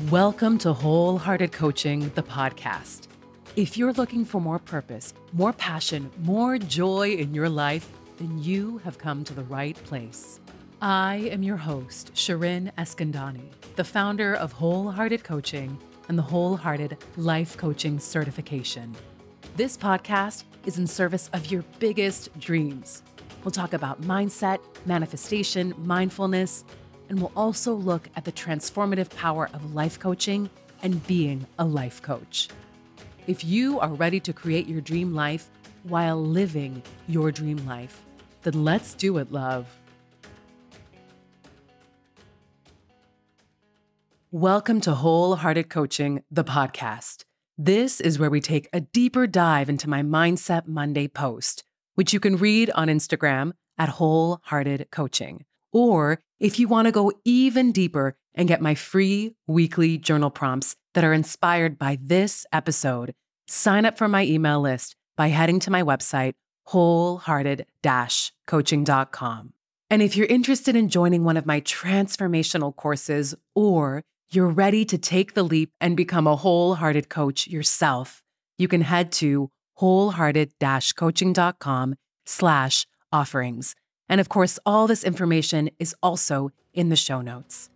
Welcome to Wholehearted Coaching, the podcast. If you're looking for more purpose, more passion, more joy in your life, then you have come to the right place. I am your host, Shirin Eskandani, the founder of Wholehearted Coaching and the Wholehearted Life Coaching Certification. This podcast is in service of your biggest dreams. We'll talk about mindset, manifestation, mindfulness, and we'll also look at the transformative power of life coaching and being a life coach. If you are ready to create your dream life while living your dream life, then let's do it, love. Welcome to Wholehearted Coaching, the podcast. This is where we take a deeper dive into my Mindset Monday post, which you can read on Instagram at Wholehearted Coaching. Or if you want to go even deeper and get my free weekly journal prompts that are inspired by this episode, sign up for my email list by heading to my website, wholehearted coaching.com. And if you're interested in joining one of my transformational courses, or you're ready to take the leap and become a wholehearted coach yourself, you can head to wholehearted coaching.com slash offerings. And of course, all this information is also in the show notes.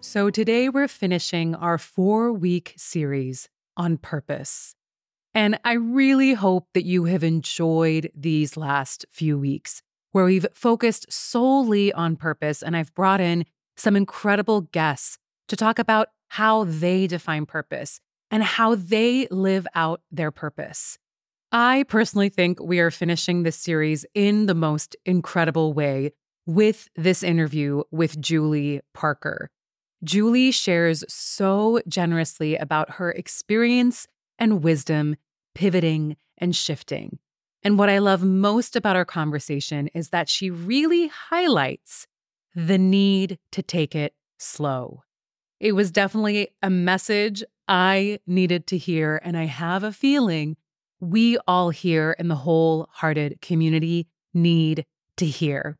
So, today we're finishing our four week series on purpose. And I really hope that you have enjoyed these last few weeks where we've focused solely on purpose. And I've brought in some incredible guests to talk about how they define purpose and how they live out their purpose. I personally think we are finishing this series in the most incredible way with this interview with Julie Parker. Julie shares so generously about her experience and wisdom pivoting and shifting. And what I love most about our conversation is that she really highlights the need to take it slow. It was definitely a message I needed to hear. And I have a feeling we all here in the wholehearted community need to hear.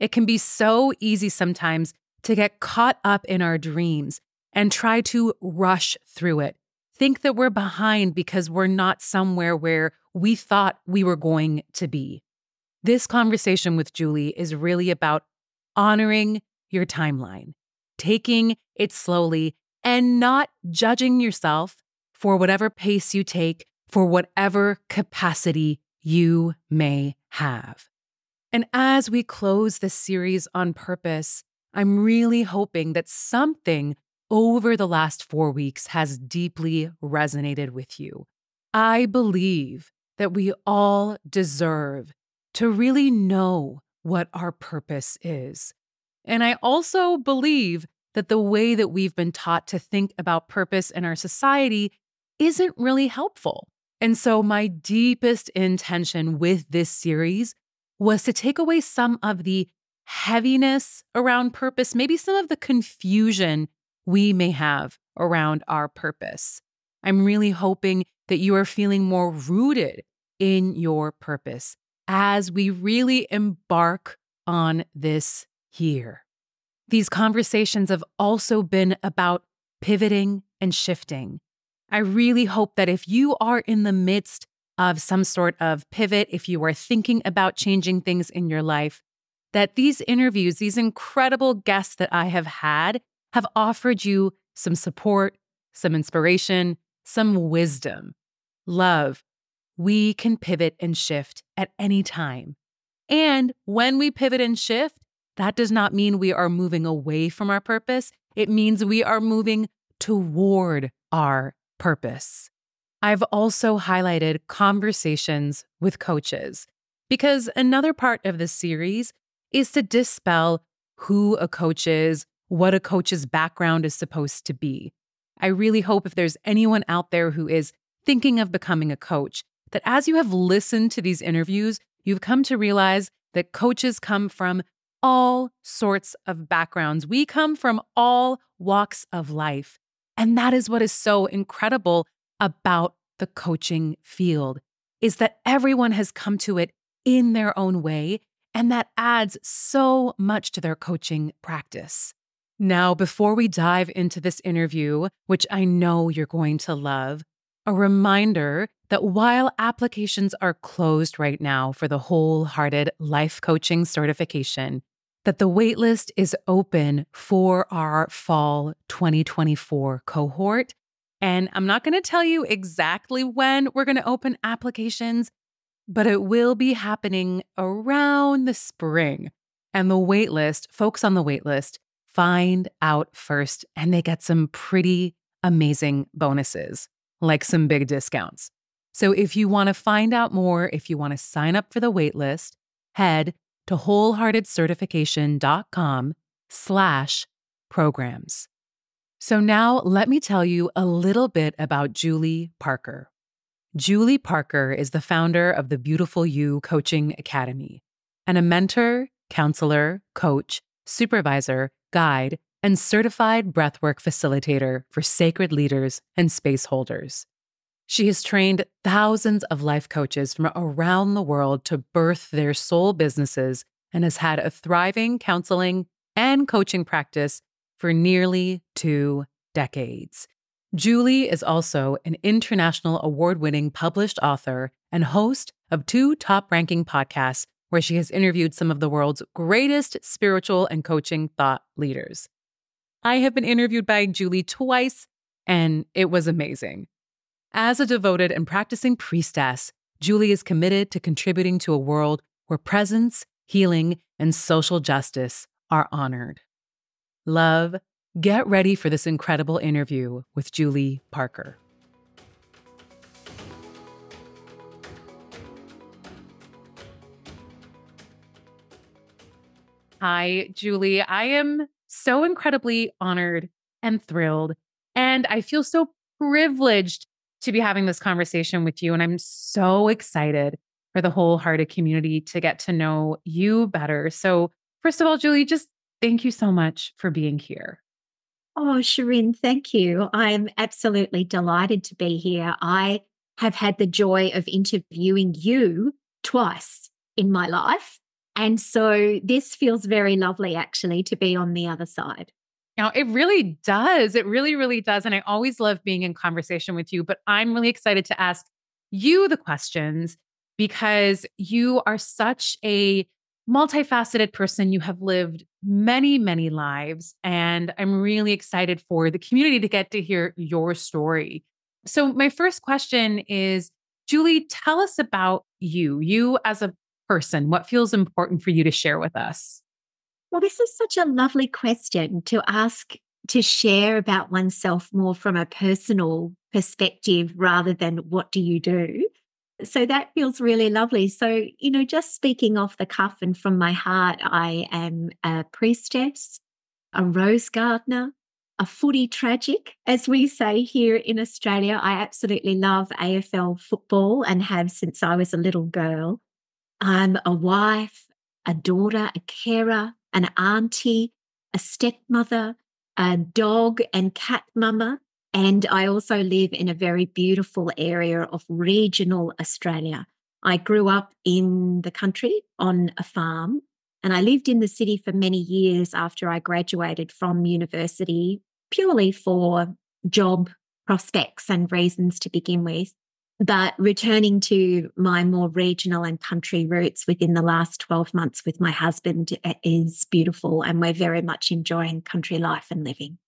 It can be so easy sometimes to get caught up in our dreams and try to rush through it. Think that we're behind because we're not somewhere where we thought we were going to be. This conversation with Julie is really about honoring your timeline, taking it slowly, and not judging yourself for whatever pace you take, for whatever capacity you may have. And as we close this series on purpose, I'm really hoping that something over the last four weeks has deeply resonated with you. I believe that we all deserve to really know what our purpose is. And I also believe that the way that we've been taught to think about purpose in our society isn't really helpful. And so, my deepest intention with this series was to take away some of the heaviness around purpose, maybe some of the confusion we may have around our purpose. I'm really hoping that you are feeling more rooted in your purpose as we really embark on this year. These conversations have also been about pivoting and shifting. I really hope that if you are in the midst of some sort of pivot, if you are thinking about changing things in your life, that these interviews, these incredible guests that I have had, have offered you some support, some inspiration, some wisdom. Love, we can pivot and shift at any time. And when we pivot and shift, that does not mean we are moving away from our purpose. It means we are moving toward our purpose. I've also highlighted conversations with coaches because another part of this series is to dispel who a coach is, what a coach's background is supposed to be. I really hope if there's anyone out there who is thinking of becoming a coach, that as you have listened to these interviews, you've come to realize that coaches come from all sorts of backgrounds. We come from all walks of life. And that is what is so incredible about the coaching field is that everyone has come to it in their own way And that adds so much to their coaching practice. Now, before we dive into this interview, which I know you're going to love, a reminder that while applications are closed right now for the wholehearted life coaching certification, that the waitlist is open for our fall 2024 cohort. And I'm not going to tell you exactly when we're going to open applications, but it will be happening around the spring. And the waitlist, folks on the waitlist, find out first and they get some pretty amazing bonuses, like some big discounts. So if you want to find out more, if you want to sign up for the waitlist, head to wholeheartedcertification.com slash programs. So now let me tell you a little bit about Julie Parker. Julie Parker is the founder of the Beautiful You Coaching Academy and a mentor, counselor, coach, supervisor, guide, and certified breathwork facilitator for sacred leaders and space holders. She has trained thousands of life coaches from around the world to birth their soul businesses and has had a thriving counseling and coaching practice for nearly two decades. Julie is also an international award winning published author and host of two top ranking podcasts where she has interviewed some of the world's greatest spiritual and coaching thought leaders. I have been interviewed by Julie twice, and it was amazing. As a devoted and practicing priestess, Julie is committed to contributing to a world where presence, healing, and social justice are honored. Love, Get ready for this incredible interview with Julie Parker. Hi, Julie. I am so incredibly honored and thrilled. And I feel so privileged to be having this conversation with you. And I'm so excited for the wholehearted community to get to know you better. So, first of all, Julie, just thank you so much for being here. Oh, Shirin, thank you. I'm absolutely delighted to be here. I have had the joy of interviewing you twice in my life. And so this feels very lovely, actually, to be on the other side. Now, it really does. It really, really does. And I always love being in conversation with you, but I'm really excited to ask you the questions because you are such a multifaceted person. You have lived many, many lives. And I'm really excited for the community to get to hear your story. So, my first question is Julie, tell us about you, you as a person. What feels important for you to share with us? Well, this is such a lovely question to ask to share about oneself more from a personal perspective rather than what do you do. So that feels really lovely. So, you know, just speaking off the cuff and from my heart, I am a priestess, a rose gardener, a footy tragic, as we say here in Australia. I absolutely love AFL football and have since I was a little girl. I'm a wife, a daughter, a carer, an auntie, a stepmother, a dog and cat mama, and I also live in a very beautiful area of regional Australia. I grew up in the country on a farm, and I lived in the city for many years after I graduated from university, purely for job prospects and reasons to begin with. But returning to my more regional and country roots within the last 12 months with my husband eh, is beautiful, and we're very much enjoying country life and living.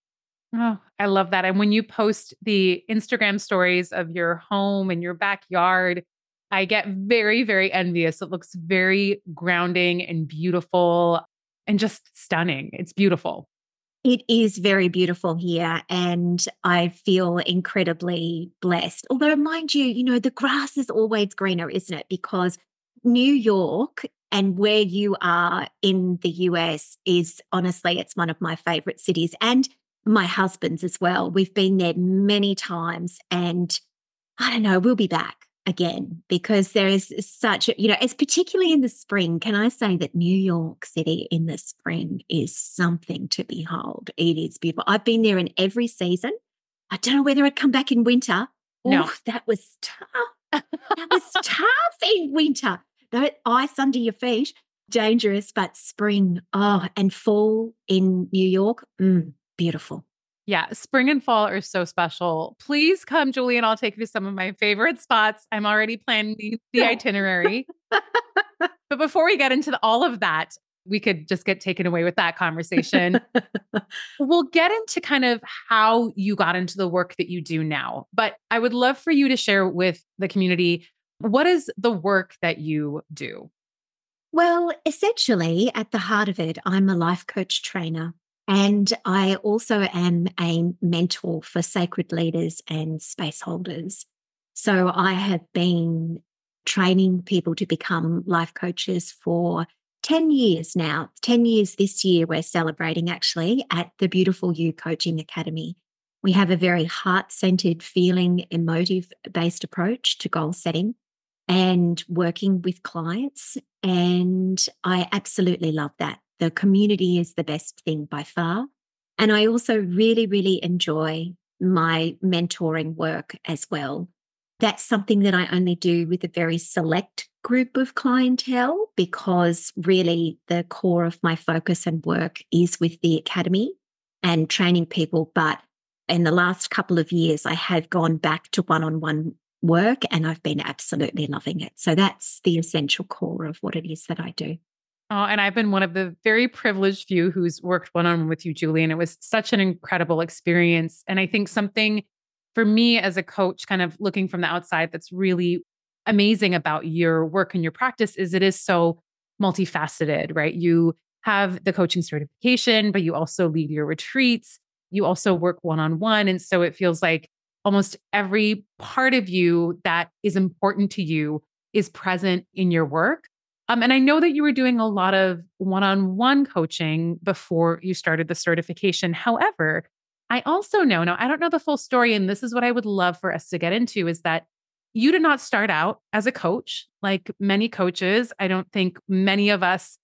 Oh, I love that. And when you post the Instagram stories of your home and your backyard, I get very, very envious. It looks very grounding and beautiful and just stunning. It's beautiful. It is very beautiful here, and I feel incredibly blessed. Although, mind you, you know, the grass is always greener, isn't it? Because New York and where you are in the US is honestly, it's one of my favorite cities. And my husband's as well. We've been there many times and I don't know, we'll be back again because there is such a, you know, it's particularly in the spring. Can I say that New York City in the spring is something to behold? It is beautiful. I've been there in every season. I don't know whether I'd come back in winter. No, Ooh, that was tough. that was tough in winter. no ice under your feet. dangerous, but spring, oh, and fall in New York, mm, beautiful. Yeah, spring and fall are so special. Please come, Julie, and I'll take you to some of my favorite spots. I'm already planning the, itinerary. but before we get into the, all of that, we could just get taken away with that conversation. we'll get into kind of how you got into the work that you do now. But I would love for you to share with the community what is the work that you do? Well, essentially, at the heart of it, I'm a life coach trainer. And I also am a mentor for sacred leaders and space holders. So I have been training people to become life coaches for 10 years now. 10 years this year, we're celebrating actually at the Beautiful You Coaching Academy. We have a very heart centered, feeling, emotive based approach to goal setting and working with clients. And I absolutely love that. The community is the best thing by far. And I also really, really enjoy my mentoring work as well. That's something that I only do with a very select group of clientele because really the core of my focus and work is with the academy and training people. But in the last couple of years, I have gone back to one on one work and I've been absolutely loving it. So that's the essential core of what it is that I do. Oh, and I've been one of the very privileged few who's worked one on one with you, Julie. And it was such an incredible experience. And I think something for me as a coach, kind of looking from the outside, that's really amazing about your work and your practice is it is so multifaceted, right? You have the coaching certification, but you also lead your retreats. You also work one on one. And so it feels like almost every part of you that is important to you is present in your work. Um, and I know that you were doing a lot of one on one coaching before you started the certification. However, I also know now, I don't know the full story, and this is what I would love for us to get into is that you did not start out as a coach like many coaches. I don't think many of us,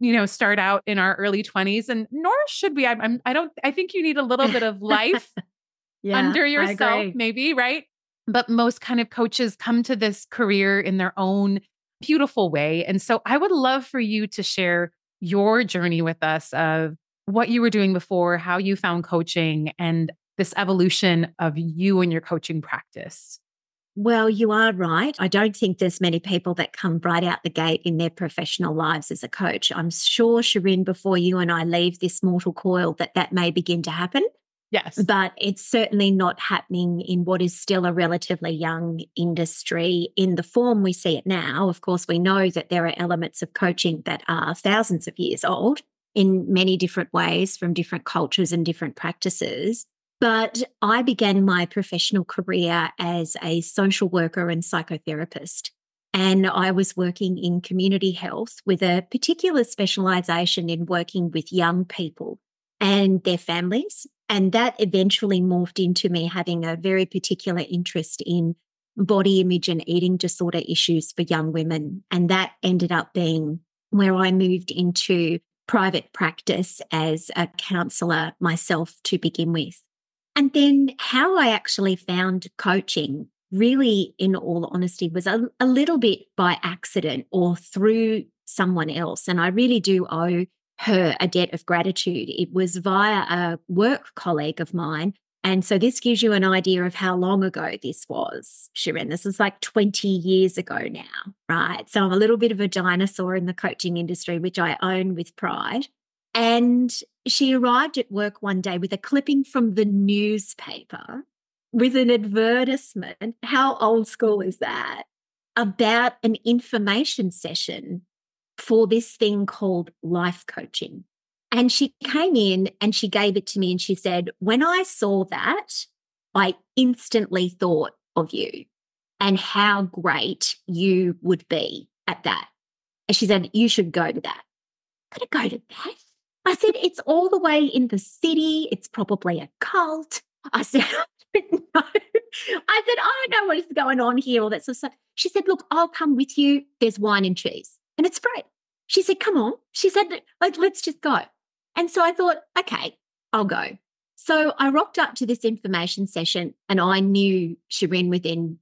you know, start out in our early 20s, and nor should we. I'm, I'm I don't, I think you need a little bit of life yeah, under yourself, maybe, right? But most kind of coaches come to this career in their own beautiful way. And so I would love for you to share your journey with us of what you were doing before, how you found coaching, and this evolution of you and your coaching practice. Well, you are right. I don't think there's many people that come right out the gate in their professional lives as a coach. I'm sure, Shirin, before you and I leave this mortal coil, that that may begin to happen. Yes. But it's certainly not happening in what is still a relatively young industry in the form we see it now. Of course, we know that there are elements of coaching that are thousands of years old in many different ways from different cultures and different practices. But I began my professional career as a social worker and psychotherapist. And I was working in community health with a particular specialization in working with young people and their families and that eventually morphed into me having a very particular interest in body image and eating disorder issues for young women. And that ended up being where I moved into private practice as a counselor myself to begin with. And then how I actually found coaching, really, in all honesty, was a, a little bit by accident or through someone else. And I really do owe her a debt of gratitude. It was via a work colleague of mine. And so this gives you an idea of how long ago this was, Shirin. This is like 20 years ago now, right? So I'm a little bit of a dinosaur in the coaching industry, which I own with pride. And she arrived at work one day with a clipping from the newspaper with an advertisement. How old school is that? About an information session for this thing called life coaching. And she came in and she gave it to me and she said, When I saw that, I instantly thought of you and how great you would be at that. And she said, You should go to that. Could I go to that? I said, It's all the way in the city. It's probably a cult. I said, no. I said, I don't know what is going on here, all that sort of stuff. She said, Look, I'll come with you. There's wine and cheese and it's free. She said, Come on. She said, like, Let's just go. And so I thought, Okay, I'll go. So I rocked up to this information session and I knew Shirin within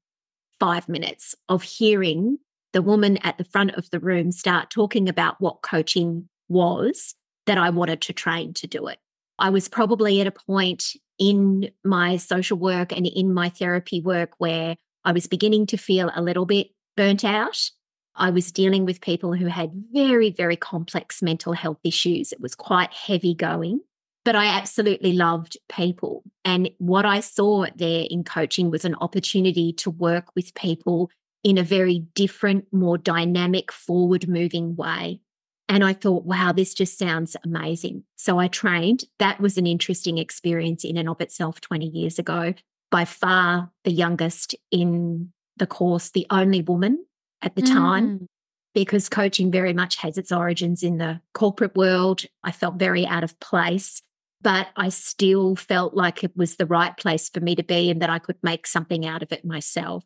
five minutes of hearing the woman at the front of the room start talking about what coaching was that I wanted to train to do it. I was probably at a point in my social work and in my therapy work where I was beginning to feel a little bit burnt out. I was dealing with people who had very, very complex mental health issues. It was quite heavy going, but I absolutely loved people. And what I saw there in coaching was an opportunity to work with people in a very different, more dynamic, forward moving way. And I thought, wow, this just sounds amazing. So I trained. That was an interesting experience in and of itself 20 years ago. By far the youngest in the course, the only woman at the mm. time, because coaching very much has its origins in the corporate world. I felt very out of place, but I still felt like it was the right place for me to be and that I could make something out of it myself.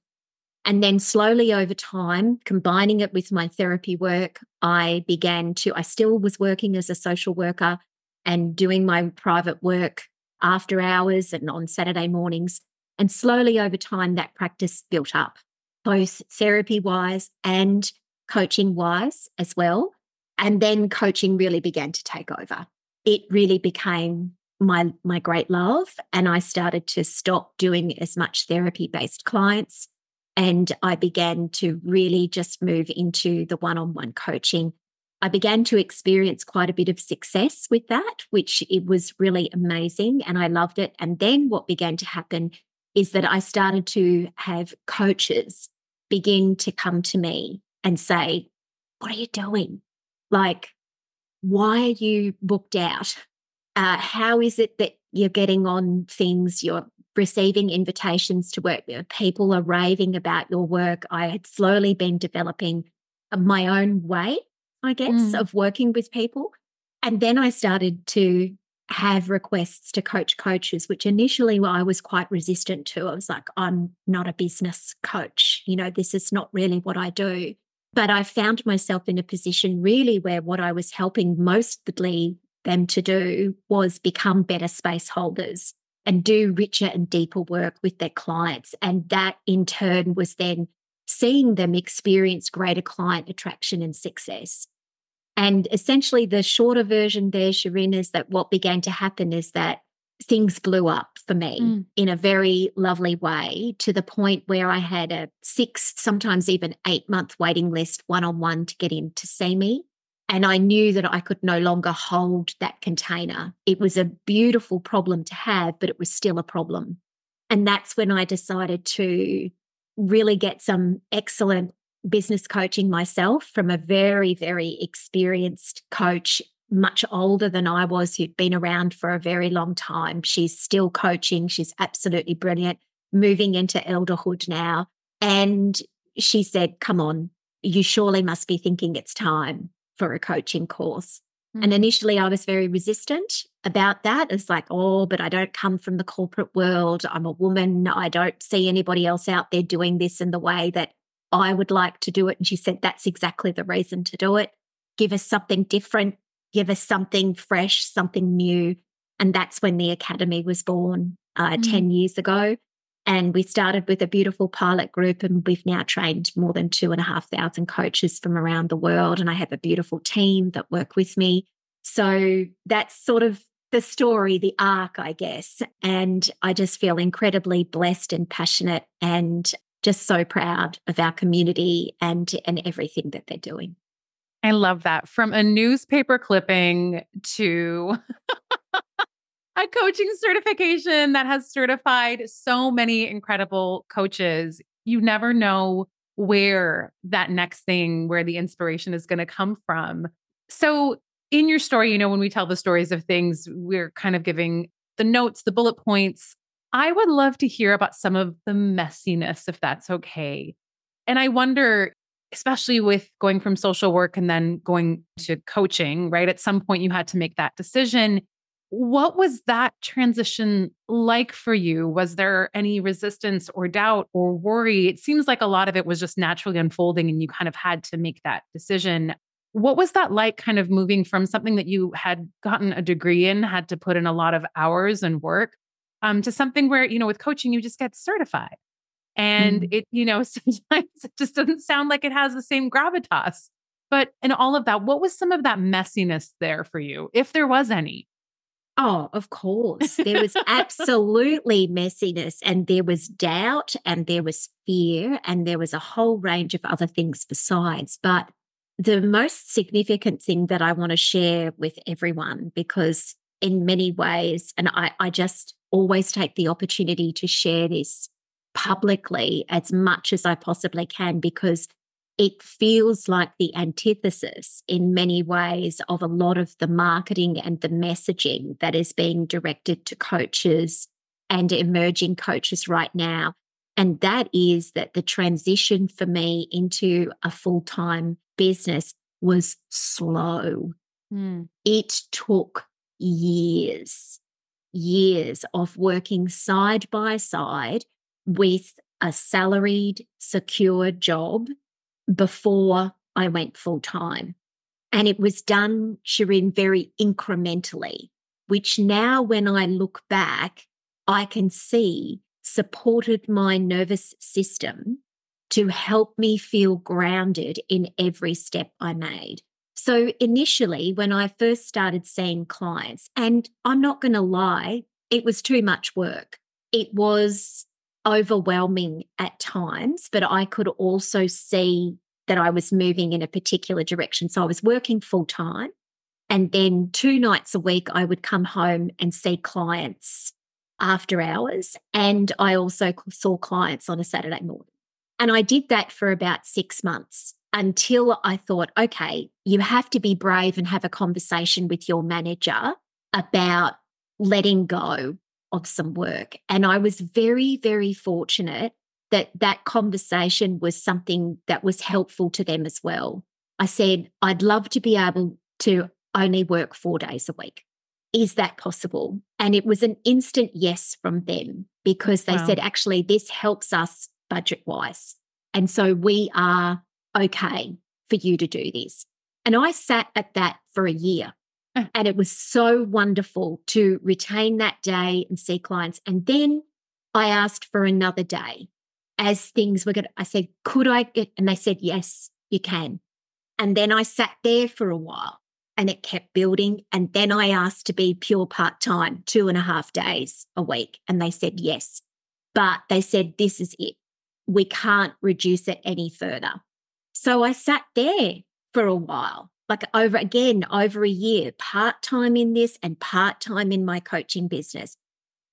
And then slowly over time, combining it with my therapy work, I began to, I still was working as a social worker and doing my private work after hours and on Saturday mornings. And slowly over time, that practice built up, both therapy wise and coaching wise as well. And then coaching really began to take over. It really became my, my great love. And I started to stop doing as much therapy based clients and I began to really just move into the one on one coaching. I began to experience quite a bit of success with that, which it was really amazing and I loved it. And then what began to happen is that I started to have coaches begin to come to me and say, What are you doing? Like, why are you booked out? Uh, how is it that you're getting on things? You're receiving invitations to work. People are raving about your work. I had slowly been developing my own way, I guess, mm. of working with people. And then I started to have requests to coach coaches, which initially I was quite resistant to. I was like, I'm not a business coach. You know, this is not really what I do. But I found myself in a position really where what I was helping mostly them to do was become better space holders and do richer and deeper work with their clients. And that in turn was then seeing them experience greater client attraction and success. And essentially, the shorter version there, Shirin, is that what began to happen is that things blew up for me mm. in a very lovely way to the point where I had a six, sometimes even eight month waiting list one on one to get in to see me. And I knew that I could no longer hold that container. It was a beautiful problem to have, but it was still a problem. And that's when I decided to really get some excellent business coaching myself from a very, very experienced coach, much older than I was, who'd been around for a very long time. She's still coaching. She's absolutely brilliant, moving into elderhood now. And she said, Come on, you surely must be thinking it's time for a coaching course. Mm. And initially, I was very resistant about that. It's like, oh, but I don't come from the corporate world. I'm a woman. I don't see anybody else out there doing this in the way that I would like to do it. And she said, that's exactly the reason to do it. Give us something different, give us something fresh, something new. And that's when the Academy was born uh, mm. 10 years ago. And we started with a beautiful pilot group, and we've now trained more than two and a half thousand coaches from around the world. And I have a beautiful team that work with me. So that's sort of the story, the arc, I guess. And I just feel incredibly blessed and passionate and just so proud of our community and, and everything that they're doing. I love that. From a newspaper clipping to a coaching certification that has certified so many incredible coaches. You never know where that next thing, where the inspiration is going to come from. So, in your story, you know, when we tell the stories of things, we're kind of giving the notes, the bullet points. I would love to hear about some of the messiness, if that's okay. And I wonder, especially with going from social work and then going to coaching, right? At some point, you had to make that decision. What was that transition like for you? Was there any resistance or doubt or worry? It seems like a lot of it was just naturally unfolding and you kind of had to make that decision. What was that like, kind of moving from something that you had gotten a degree in, had to put in a lot of hours and work, um, to something where, you know, with coaching, you just get certified? And mm. it, you know, sometimes it just doesn't sound like it has the same gravitas. But in all of that, what was some of that messiness there for you, if there was any? Oh, of course. There was absolutely messiness and there was doubt and there was fear and there was a whole range of other things besides. But the most significant thing that I want to share with everyone, because in many ways, and I, I just always take the opportunity to share this publicly as much as I possibly can, because it feels like the antithesis in many ways of a lot of the marketing and the messaging that is being directed to coaches and emerging coaches right now. And that is that the transition for me into a full time business was slow. Mm. It took years, years of working side by side with a salaried, secure job before I went full time. And it was done, Shirin, very incrementally, which now when I look back, I can see supported my nervous system to help me feel grounded in every step I made. So, initially, when I first started seeing clients, and I'm not going to lie, it was too much work. It was overwhelming at times, but I could also see that I was moving in a particular direction. So I was working full time. And then two nights a week, I would come home and see clients after hours. And I also saw clients on a Saturday morning. And I did that for about six months until I thought, okay, you have to be brave and have a conversation with your manager about letting go of some work. And I was very, very fortunate that that conversation was something that was helpful to them as well. I said, I'd love to be able to only work four days a week. Is that possible? And it was an instant yes from them because they wow. said, actually, this helps us budget wise. And so we are okay for you to do this. And I sat at that for a year. Mm. And it was so wonderful to retain that day and see clients. And then I asked for another day as things were good. I said, could I get, and they said, yes, you can. And then I sat there for a while and it kept building. And then I asked to be pure part time, two and a half days a week. And they said, yes. But they said, this is it. We can't reduce it any further. So I sat there for a while, like over again, over a year, part time in this and part time in my coaching business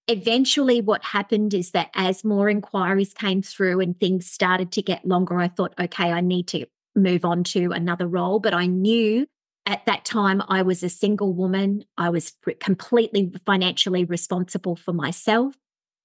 eventually what happened is that as more inquiries came through and things started to get longer, I thought, okay, I need to move on to another role. But I knew at that time I was a single woman. I was completely financially responsible for myself.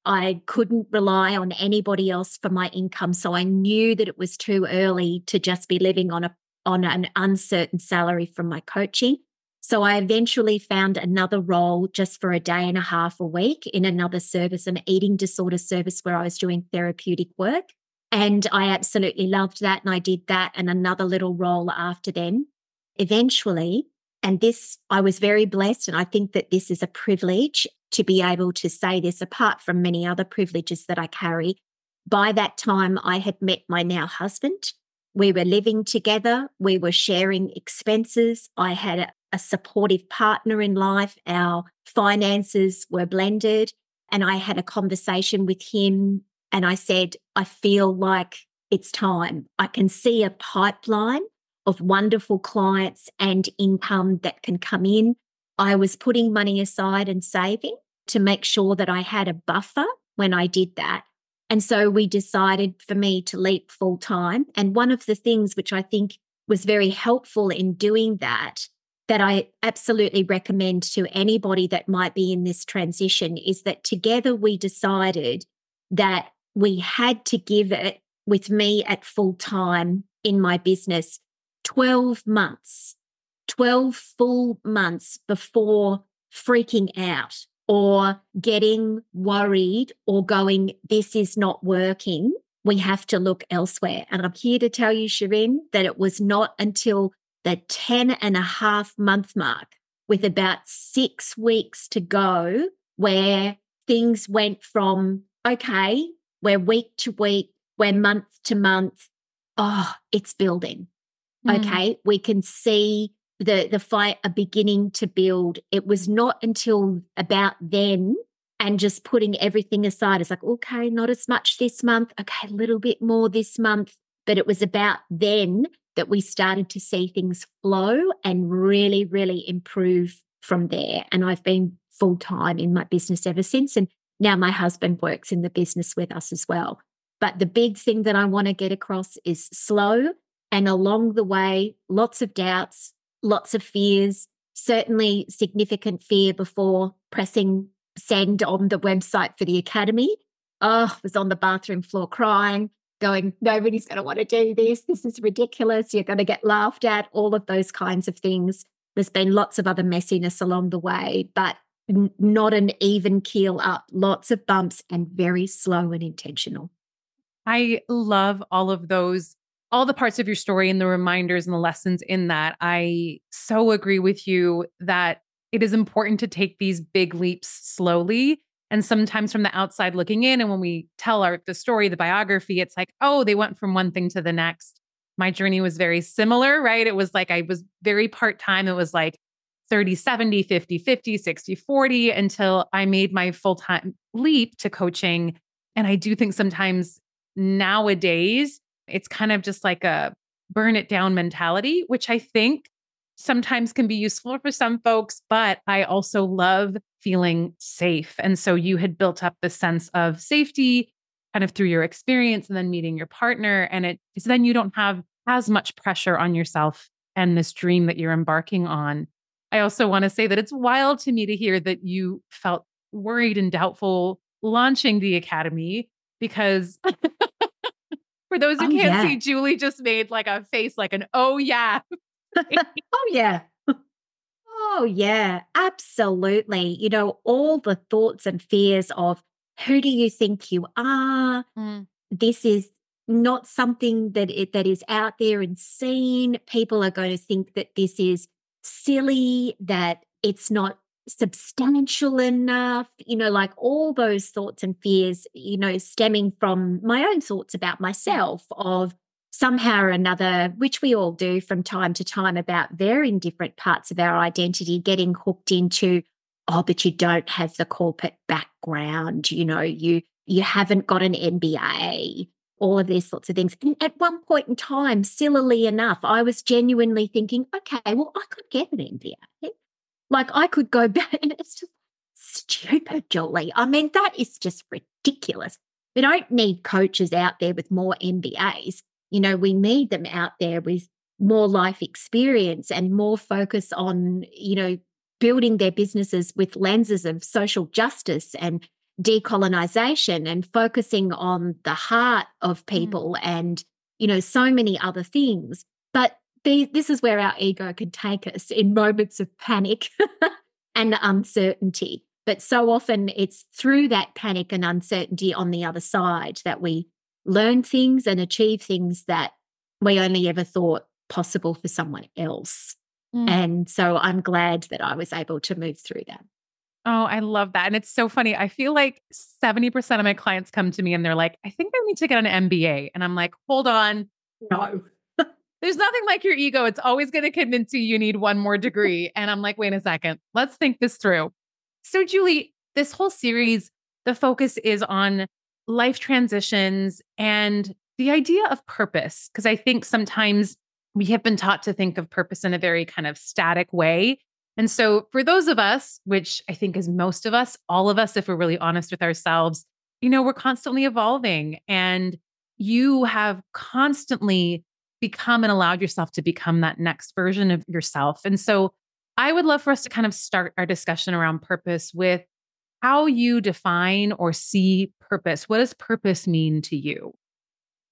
I couldn't rely on anybody else for my income. So I knew that it was too early to just be living on a on an uncertain salary from my coaching. So I eventually found another role just for a day and a half a week in another service, an eating disorder service where I was doing therapeutic work. And I absolutely loved that. And I did that and another little role after them. Eventually, and this, I was very blessed. And I think that this is a privilege to be able to say this apart from many other privileges that I carry. By that time, I had met my now husband. We were living together. We were sharing expenses. I had a supportive partner in life. Our finances were blended. And I had a conversation with him and I said, I feel like it's time. I can see a pipeline of wonderful clients and income that can come in. I was putting money aside and saving to make sure that I had a buffer when I did that. And so we decided for me to leap full time. And one of the things which I think was very helpful in doing that that I absolutely recommend to anybody that might be in this transition is that together we decided that we had to give it with me at full time in my business 12 months, 12 full months before freaking out or getting worried or going, this is not working. We have to look elsewhere. And I'm here to tell you, Shirin, that it was not until the 10 and a half month mark with about six weeks to go, where things went from, okay, we're week to week, we're month to month. Oh, it's building. Mm. Okay. We can see the the fight are beginning to build. It was not until about then and just putting everything aside. It's like, okay, not as much this month. Okay, a little bit more this month. But it was about then that we started to see things flow and really, really improve from there. And I've been full time in my business ever since. And now my husband works in the business with us as well. But the big thing that I want to get across is slow. And along the way, lots of doubts, lots of fears, certainly significant fear before pressing send on the website for the academy. Oh, was on the bathroom floor crying, going, nobody's going to want to do this. This is ridiculous. You're going to get laughed at, all of those kinds of things. There's been lots of other messiness along the way, but n- not an even keel up, lots of bumps and very slow and intentional. I love all of those, all the parts of your story and the reminders and the lessons in that. I so agree with you that it is important to take these big leaps slowly. And sometimes from the outside looking in, and when we tell our the story, the biography, it's like, oh, they went from one thing to the next my journey was very similar, right? It was like I was very part time. It was like 30, 70, 50, 50, 60, 40 until I made my full time leap to coaching. And I do think sometimes nowadays it's kind of just like a burn it down mentality, which I think sometimes can be useful for some folks, but I also love feeling safe. And so you had built up the sense of safety kind of through your experience and then meeting your partner. And it so then you don't have as much pressure on yourself and this dream that you're embarking on. I also want to say that it's wild to me to hear that you felt worried and doubtful launching the academy because for those who oh, can't yeah. see, Julie just made like a face like an oh yeah. oh yeah. Oh yeah, absolutely. You know, all the thoughts and fears of who do you think you are? Mm. This is not something that it, that is out there and seen. People are going to think that this is silly, that it's not substantial enough, you know, like all those thoughts and fears, you know, stemming from my own thoughts about myself of somehow or another, which we all do from time to time about varying different parts of our identity, getting hooked into oh, but you don't have the corporate background, you know, you you haven't got an MBA, all of these sorts of things. And at one point in time, sillily enough, I was genuinely thinking, okay, well, I could get an MBA. Like I could go back, and it's just stupid, Julie. I mean, that is just ridiculous. We don't need coaches out there with more MBAs. You know, we need them out there with more life experience and more focus on, you know, building their businesses with lenses of social justice and decolonization and focusing on the heart of mm. people mm. and you know so many other things but the, this is where our ego can take us in moments of panic and uncertainty but so often it's through that panic and uncertainty on the other side that we learn things and achieve things that we only ever thought possible for someone else Mm. And so I'm glad that I was able to move through that. Oh, I love that. And it's so funny. I feel like 70% of my clients come to me and they're like, I think I need to get an MBA. And I'm like, hold on. No. There's nothing like your ego. It's always going to convince you you need one more degree. And I'm like, wait a second. Let's think this through. So, Julie, this whole series, the focus is on life transitions and the idea of purpose. Because I think sometimes we have been taught to think of purpose in a very kind of static way. And so, for those of us, which I think is most of us, all of us, if we're really honest with ourselves, you know, we're constantly evolving and you have constantly become and allowed yourself to become that next version of yourself. And so, I would love for us to kind of start our discussion around purpose with how you define or see purpose. What does purpose mean to you?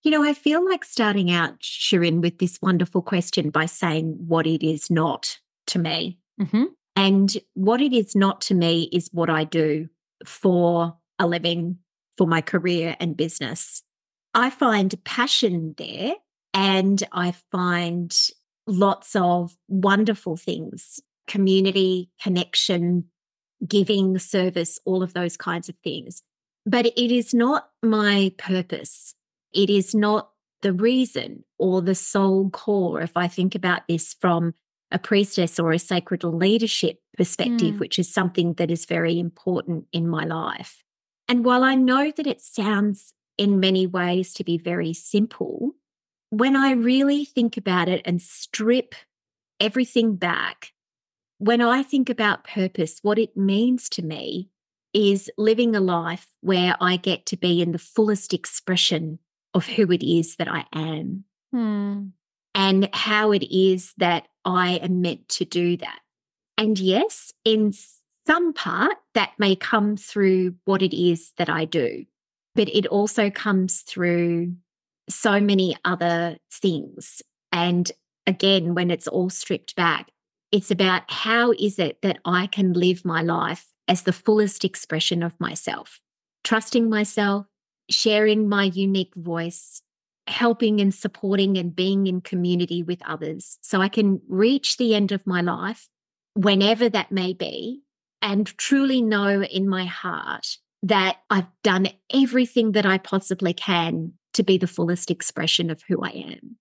You know, I feel like starting out, Shirin, with this wonderful question by saying what it is not to me. Mm-hmm. And what it is not to me is what I do for a living, for my career and business. I find passion there and I find lots of wonderful things community, connection, giving, service, all of those kinds of things. but it is not my purpose. It is not the reason or the sole core. If I think about this from a priestess or a sacred leadership perspective, mm. which is something that is very important in my life. And while I know that it sounds in many ways to be very simple, when I really think about it and strip everything back, when I think about purpose, what it means to me is living a life where I get to be in the fullest expression of who it is that I am hmm. and how it is that I am meant to do that. And yes, in some part, that may come through what it is that I do, but it also comes through so many other things. And again, when it's all stripped back, it's about how is it that I can live my life as the fullest expression of myself, trusting myself, sharing my unique voice, helping and supporting and being in community with others so I can reach the end of my life, whenever that may be, and truly know in my heart that I've done everything that I possibly can to be the fullest expression of who I am.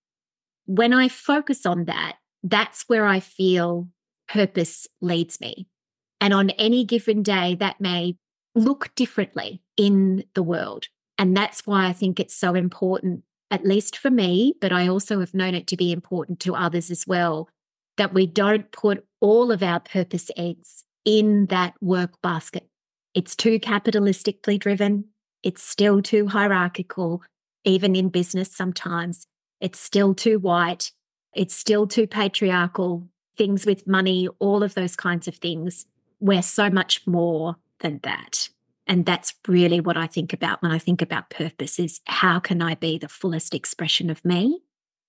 When I focus on that, that's where I feel purpose leads me. And on any given day, that may look differently in the world. And that's why I think it's so important, at least for me, but I also have known it to be important to others as well, that we don't put all of our purpose eggs in that work basket. It's too capitalistically driven. It's still too hierarchical, even in business sometimes. It's still too white. It's still too patriarchal. Things with money, all of those kinds of things. We're so much more than that. And that's really what I think about when I think about purpose is how can I be the fullest expression of me?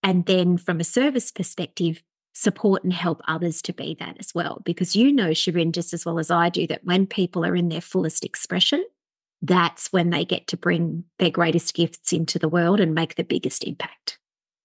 And then from a service perspective, support and help others to be that as well. Because you know, Shirin, just as well as I do, that when people are in their fullest expression, that's when they get to bring their greatest gifts into the world and make the biggest impact.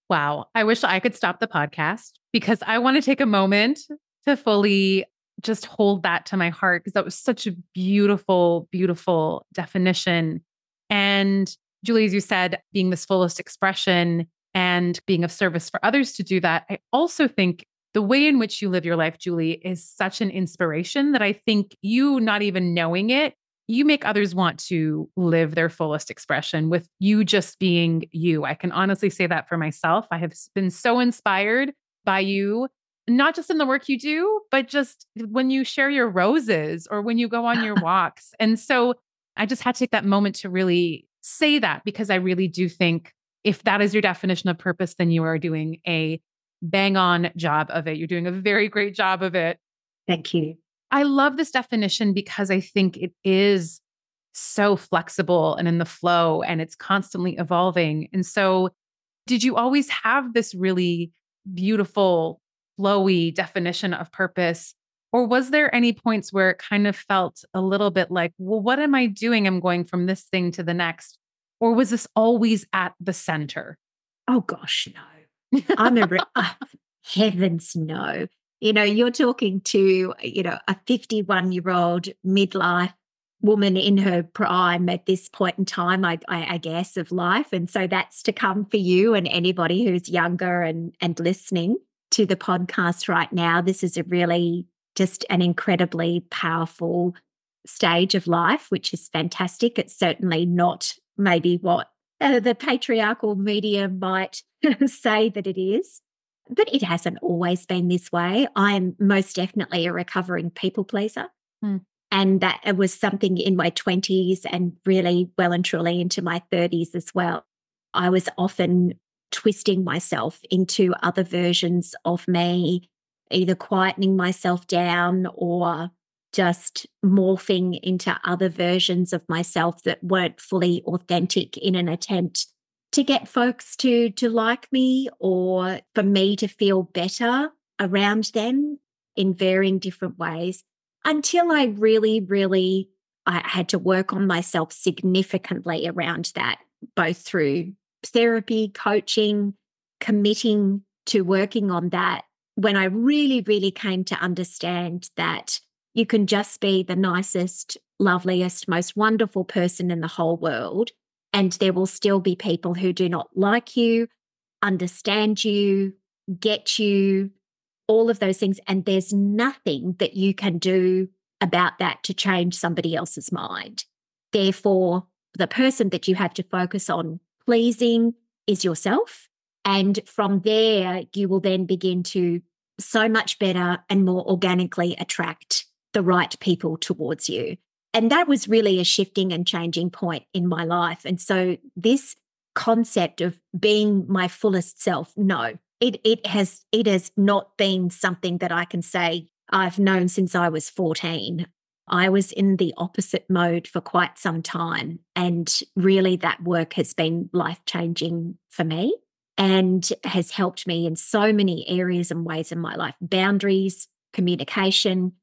Wow. I wish I could stop the podcast because I want to take a moment to fully just hold that to my heart because that was such a beautiful, beautiful definition. And Julie, as you said, being this fullest expression and being of service for others to do that, I also think the way in which you live your life, Julie, is such an inspiration that I think you not even knowing it, you make others want to live their fullest expression with you just being you. I can honestly say that for myself. I have been so inspired by you, not just in the work you do, but just when you share your roses or when you go on your walks. And so I just had to take that moment to really say that because I really do think if that is your definition of purpose, then you are doing a bang on job of it. You're doing a very great job of it. Thank you. I love this definition because I think it is so flexible and in the flow and it's constantly evolving. And so, did you always have this really beautiful, flowy definition of purpose? Or was there any points where it kind of felt a little bit like, well, what am I doing? I'm going from this thing to the next. Or was this always at the center? Oh, gosh, no. I remember, oh, heavens, no. You know, you're talking to, you know, a 51 year old midlife woman in her prime at this point in time, I, I, I, guess, of life. And so that's to come for you and anybody who's younger and, and listening to the podcast right now. This is a really just an incredibly powerful stage of life, which is fantastic. It's certainly not maybe what uh, the patriarchal media might say that it is. But it hasn't always been this way. I'm most definitely a recovering people pleaser. Mm. And that it was something in my 20s and really well and truly into my 30s as well. I was often twisting myself into other versions of me, either quietening myself down or just morphing into other versions of myself that weren't fully authentic in an attempt to get folks to to like me or for me to feel better around them in varying different ways until I really really I had to work on myself significantly around that both through therapy coaching committing to working on that when I really really came to understand that you can just be the nicest, loveliest, most wonderful person in the whole world. And there will still be people who do not like you, understand you, get you, all of those things. And there's nothing that you can do about that to change somebody else's mind. Therefore, the person that you have to focus on pleasing is yourself. And from there, you will then begin to so much better and more organically attract the right people towards you. And that was really a shifting and changing point in my life. And so, this concept of being my fullest self, no, it, it has it has not been something that I can say I've known since I was 14. I was in the opposite mode for quite some time. And really, that work has been life changing for me and has helped me in so many areas and ways in my life boundaries, communication,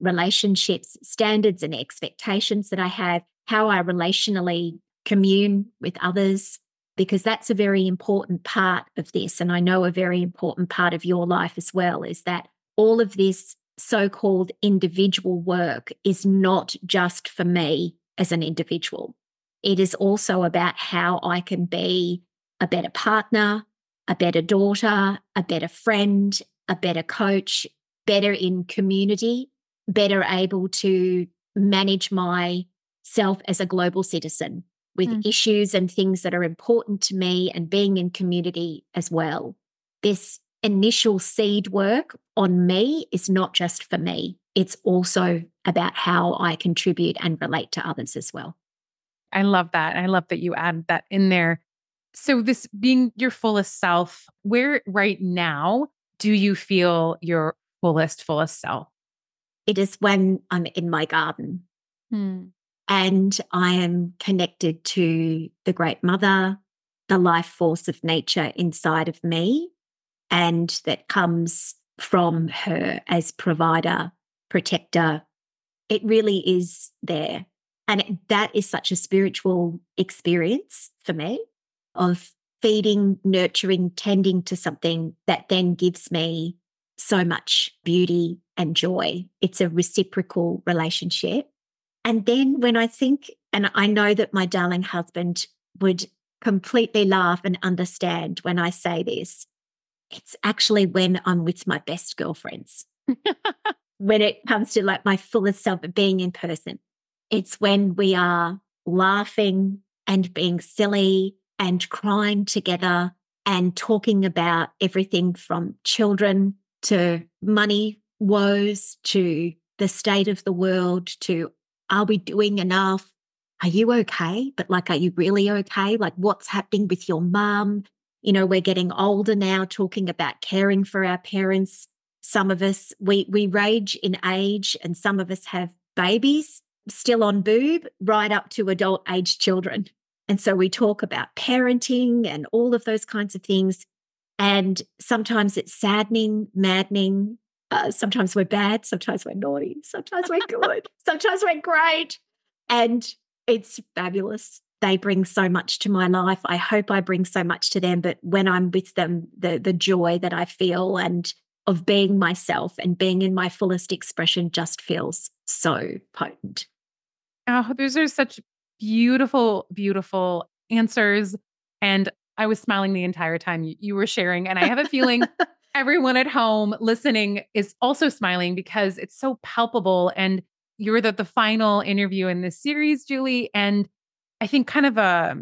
relationships, standards, and expectations that I have, how I relationally commune with others, because that's a very important part of this. And I know a very important part of your life as well is that all of this so called individual work is not just for me as an individual. It is also about how I can be a better partner, a better daughter, a better friend, a better coach, better in community, better able to manage myself as a global citizen with mm. issues and things that are important to me and being in community as well. This initial seed work on me is not just for me, it's also about how I contribute and relate to others as well. I love that. I love that you add that in there. So, this being your fullest self, where right now do you feel your fullest, fullest self? It is when I'm in my garden hmm. and I am connected to the great mother, the life force of nature inside of me, and that comes from her as provider, protector. It really is there. And it, that is such a spiritual experience for me of feeding, nurturing, tending to something that then gives me so much beauty and joy. It's a reciprocal relationship. And then when I think, and I know that my darling husband would completely laugh and understand when I say this, it's actually when I'm with my best girlfriends. when it comes to like my fullest self being in person, it's when we are laughing and being silly and crying together and talking about everything from children to money woes to the state of the world to are we doing enough? Are you okay? But like, are you really okay? Like, what's happening with your mum? you know we're getting older now talking about caring for our parents some of us we we rage in age and some of us have babies still on boob right up to adult age children and so we talk about parenting and all of those kinds of things and sometimes it's saddening maddening uh, sometimes we're bad sometimes we're naughty sometimes we're good sometimes we're great and it's fabulous they bring so much to my life. I hope I bring so much to them. But when I'm with them, the the joy that I feel and of being myself and being in my fullest expression just feels so potent. Oh, those are such beautiful, beautiful answers. And I was smiling the entire time you, were sharing. And I have a feeling everyone at home listening is also smiling because it's so palpable. And you're the, the final interview in this series, Julie. And I think kind of a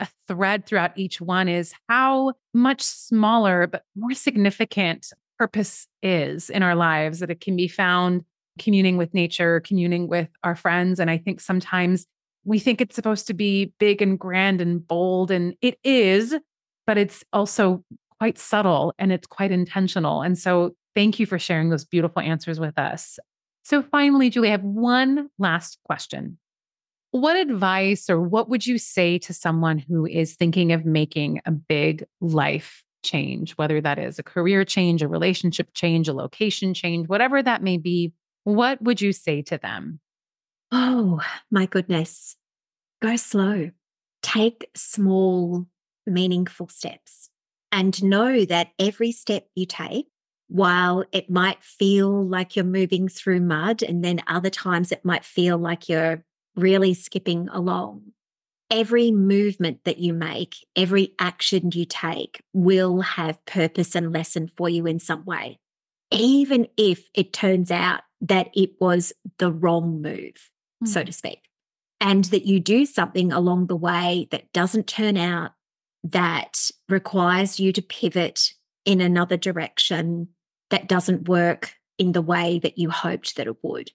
a thread throughout each one is how much smaller but more significant purpose is in our lives that it can be found communing with nature, communing with our friends and I think sometimes we think it's supposed to be big and grand and bold and it is, but it's also quite subtle and it's quite intentional. And so thank you for sharing those beautiful answers with us. So finally, Julie, I have one last question. What advice or what would you say to someone who is thinking of making a big life change, whether that is a career change, a relationship change, a location change, whatever that may be? What would you say to them? Oh, my goodness. Go slow. Take small, meaningful steps and know that every step you take, while it might feel like you're moving through mud, and then other times it might feel like you're really skipping along. Every movement that you make, every action you take will have purpose and lesson for you in some way, even if it turns out that it was the wrong move, mm. so to speak, and that you do something along the way that doesn't turn out, that requires you to pivot in another direction, that doesn't work in the way that you hoped that it would.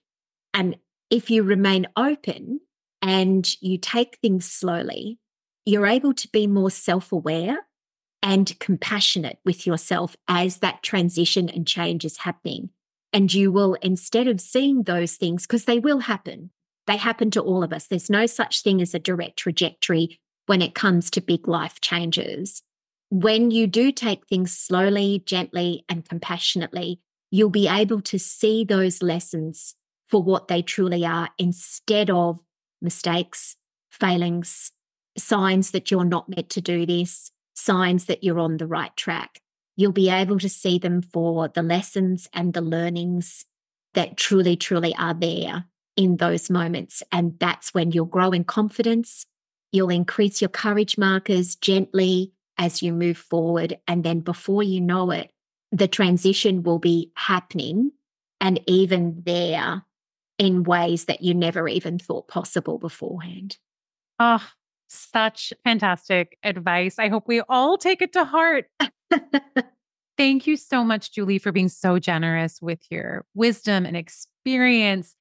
And if you remain open and you take things slowly, you're able to be more self aware and compassionate with yourself as that transition and change is happening. And you will, instead of seeing those things, because they will happen, they happen to all of us. There's no such thing as a direct trajectory when it comes to big life changes. When you do take things slowly, gently, and compassionately, you'll be able to see those lessons for what they truly are instead of mistakes, failings, signs that you're not meant to do this, signs that you're on the right track. You'll be able to see them for the lessons and the learnings that truly, truly are there in those moments. And that's when you'll grow in confidence. You'll increase your courage markers gently as you move forward. And then before you know it, the transition will be happening and even there in ways that you never even thought possible beforehand. Oh, such fantastic advice. I hope we all take it to heart. Thank you so much, Julie, for being so generous with your wisdom and experience.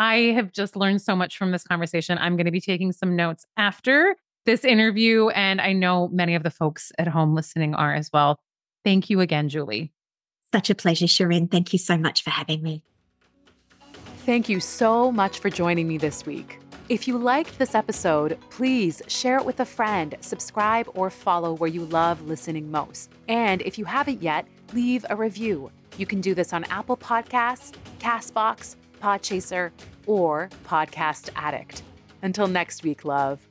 I have just learned so much from this conversation. I'm going to be taking some notes after this interview, and I know many of the folks at home listening are as well. Thank you again, Julie. Such a pleasure, Shirin. Thank you so much for having me. Thank you so much for joining me this week. If you liked this episode, please share it with a friend, subscribe, or follow where you love listening most. And if you haven't yet, leave a review. You can do this on Apple Podcasts, Castbox, Podchaser, or Podcast Addict. Until next week, love.